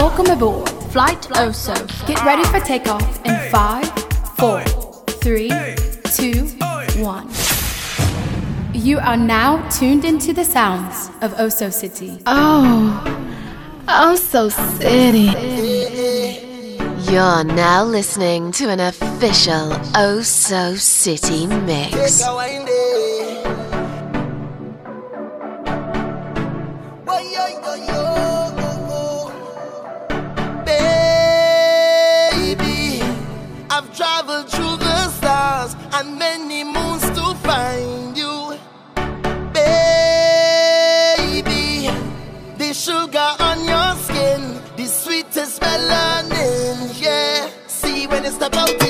Welcome aboard Flight Oso. Get ready for takeoff in five, four, three, two, one. You are now tuned into the sounds of Oso City. Oh, Oso City. You're now listening to an official Oso City mix. Step out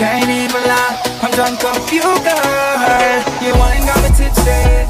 Can't even lie, I'm drunk off you, girl. You ain't got me tipsy.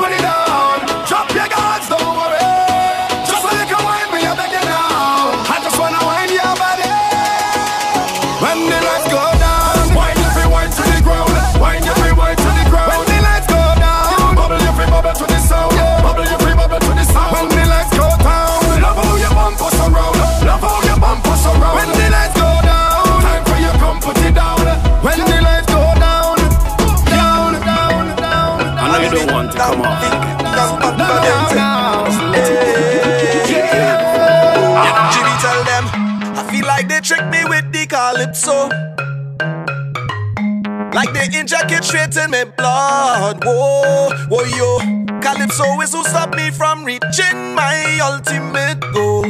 it straight in my blood. Whoa, whoa, yo. Calypso is who stop me from reaching my ultimate goal.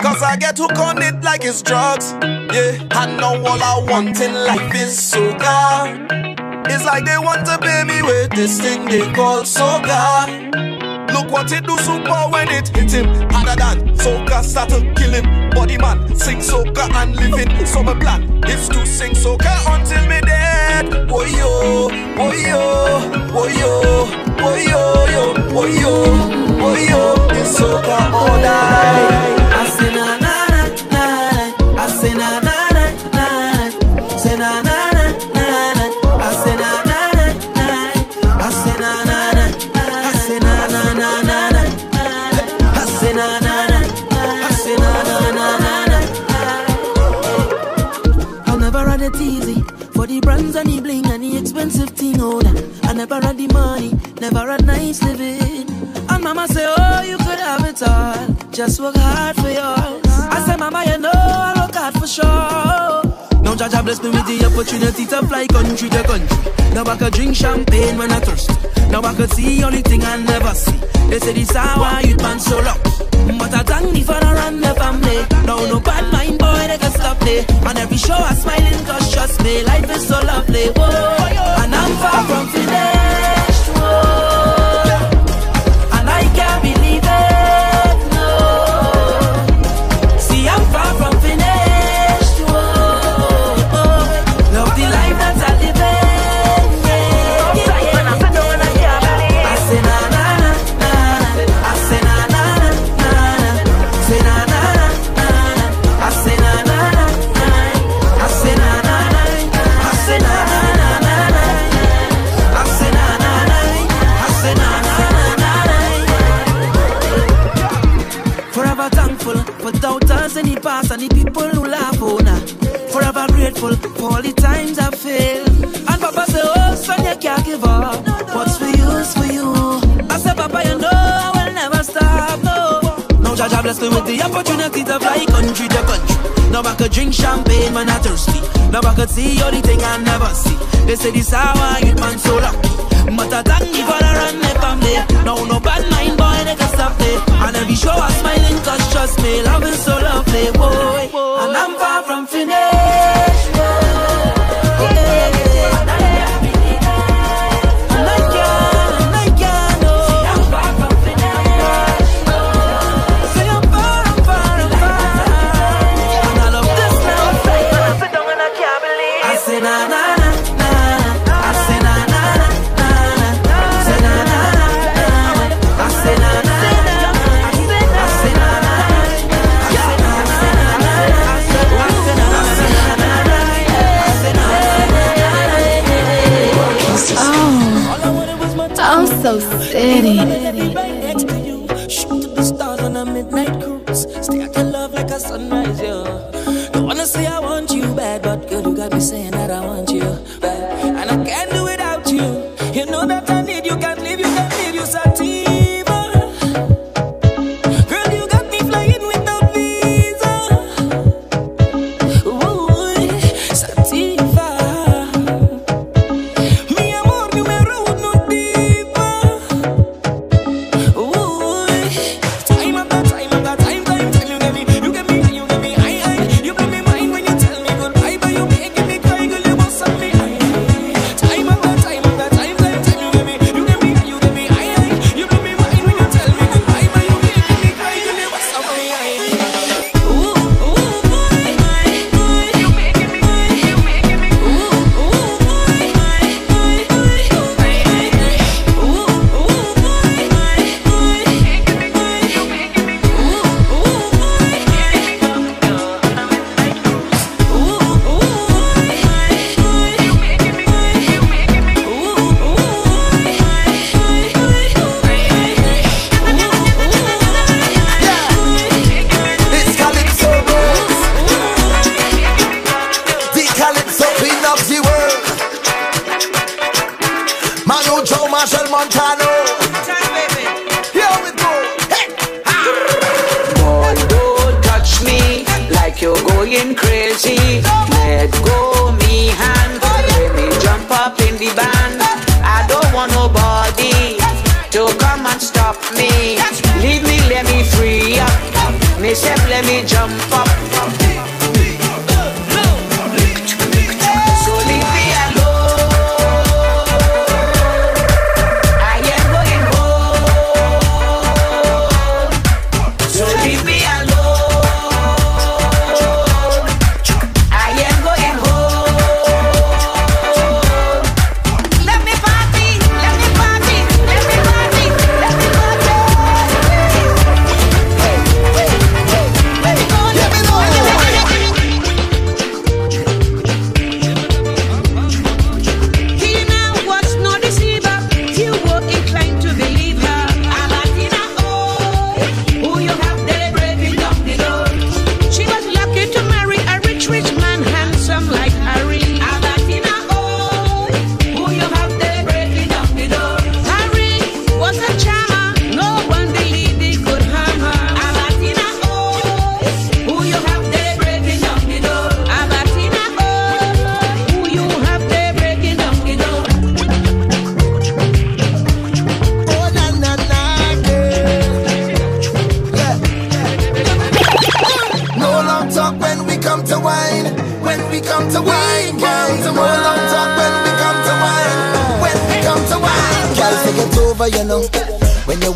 Cause I get hooked on it like it's drugs. Yeah, I know all I want in life is soca. It's like they want to pay me with this thing they call soca. Look what it do super when it hit him Harder than soca start to kill him Body man sing soca and living So my plan is to sing soca until me dead Boy yo, boy yo, boy yo, boy yo, yo, boy yo, boy yo It's soca all brands and the bling and the expensive thing. Oh, that I never had the money, never had nice living. And mama say, Oh, you could have it all. just work hard for yours. I say, Mama, you know I work hard for sure. Now Jah Jah bless me with the opportunity to fly country to country. Now I could drink champagne when I thirst. Now I could see only thing I never see. They say this how you man so lucky. But I thank the run the family. Now no bad mind boy they can stop me. On every show I smiling cause trust me, life is so lovely. Whoa. In the past and the people who laugh oh, on her. Forever grateful for all the times I failed. And Papa say, oh son, you can't give up. What's for you is for you. I said, Papa, you know I will never stop, no. Now Jah Jah bless me with the opportunity to fly country to country. Now I could drink champagne when I thirsty. Now I could see all the thing I never see. They say this how I get man so lucky. But I thank you for the run my family. Now no bad mind boy they can stop me. And every show I smiling from finished. Going crazy. Let go me hand, let me jump up in the band. I don't want nobody to come and stop me. Leave me, let me free up. Myself, let me jump up.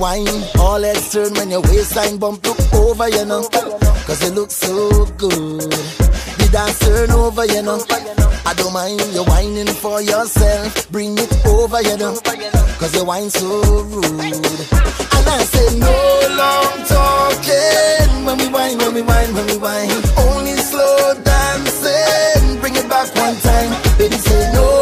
Whine, all heads turn when your waistline bump. Look over, you know. Cause you look so good. The dance turn over, you know. I don't mind you whining for yourself. Bring it over, you know. Cause you whine so rude. And I say no long talking When we whine, when we whine, when we whine Only slow dancing Bring it back one time Baby say no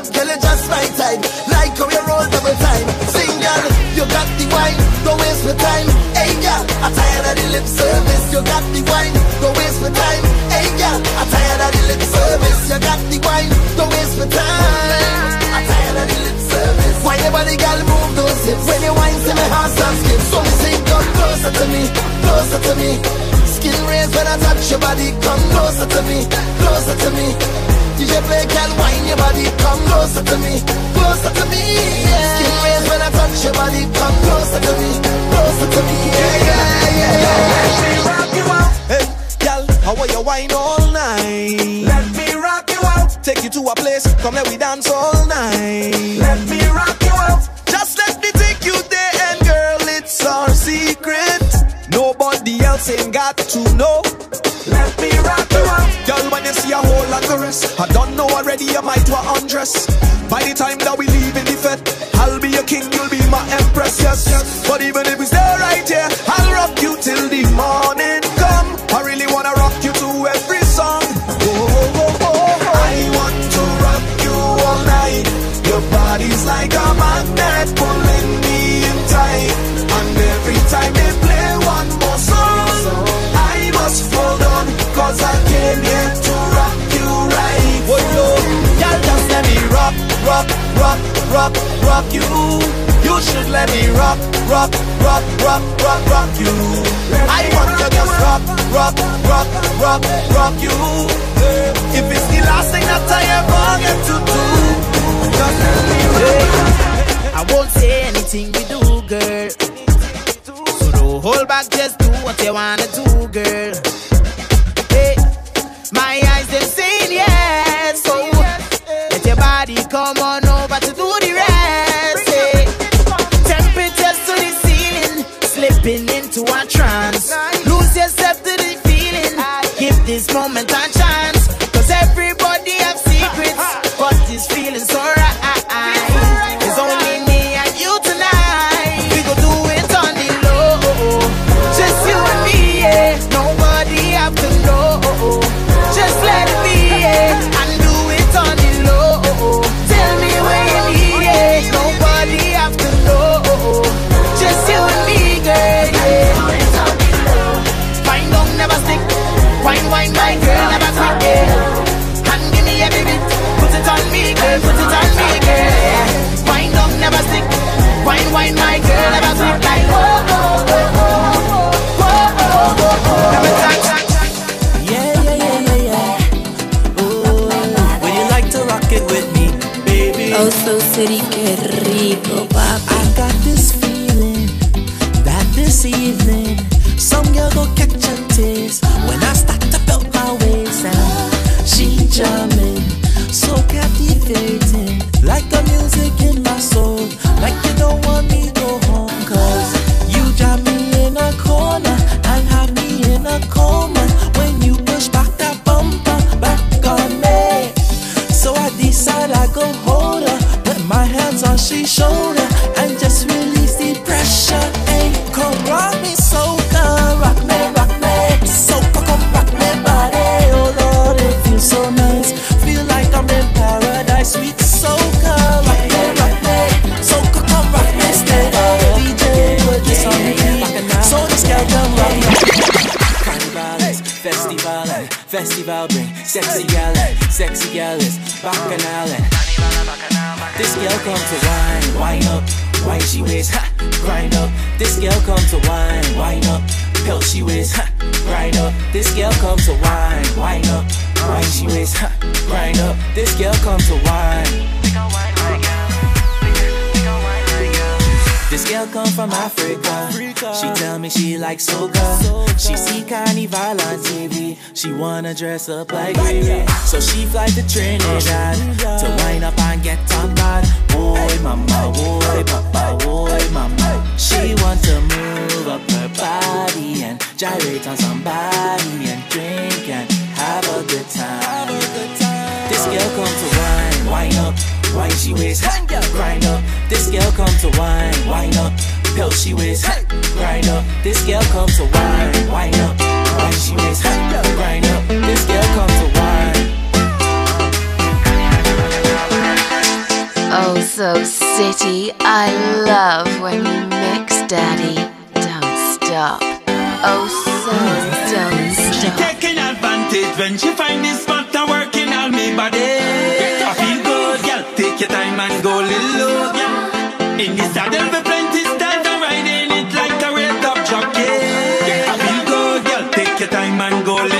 Stop, girl, you just right time. Like how you roll double time. Sing, girl, you got the wine. Don't waste my time. Hey, girl, I'm tired of the lip service. You got the wine. Don't waste my time. Hey, girl, I'm tired of the lip service. You got the wine. Don't waste my time. Why everybody got move those hips? When you whine to my heart starts skip So me say come closer to me, closer to me. Skin raised when I touch your body Come closer to me, closer to me DJ play can whine your body Come closer to me, closer to me yeah. Skin raised when I touch your body Come closer to me, closer to me Yeah, yeah, yeah, yeah. Let me rock you out, hey, gal, how are you wine all night? Let me rock you out Take you to a place, come let we dance all night. Rock, you. You should let me rock, rock, rock, rock, rock, rock you. I want to just rock, rock, rock, rock, rock you. If it's the last thing that I ever get to do. Just let me rock I won't say anything we do, girl. So don't hold back, just do what you wanna do, girl. Hey, my this moment this evening. Some girl go catch a taste. When I start to belt my waist and she jamming, so captivating, like the music in my soul, like you don't want me to go home, cause you jam me in a corner. And have me in a coma festival bring sexy gal, sexy gal is bacchanal. This girl come to wine, wine up, wine she waist, ha, grind up. This girl come to wine, wine up, pelt she waist, ha, grind up. This girl come to wine, wine up, wine she waist, ha, grind up. This girl come to wine. This girl come from Africa. She tell me she like soca. She see Carnival on TV. She wanna dress up like me. So she fly to Trinidad to wind up and get on bad. Boy, mama, boy, papa, boy, mama. She want to move up her body and gyrate on somebody and drink and have a good time. This girl come to wine, wine up. Wine she waist, grind up. This girl come to wine, wine up. Pill she waist, grind up. This girl come to wine, wine up. Wine she waist, grind up. This girl come to wine. Oh, so city, I love when you mix, Daddy. Don't stop. Oh, so don't She stop. taking advantage when she find this spot and working on me body. I feel good, girl. Take your time and go little low, girl. In the saddle with plenty style and riding it like a red top jockey. I feel good, girl. Take your time and go little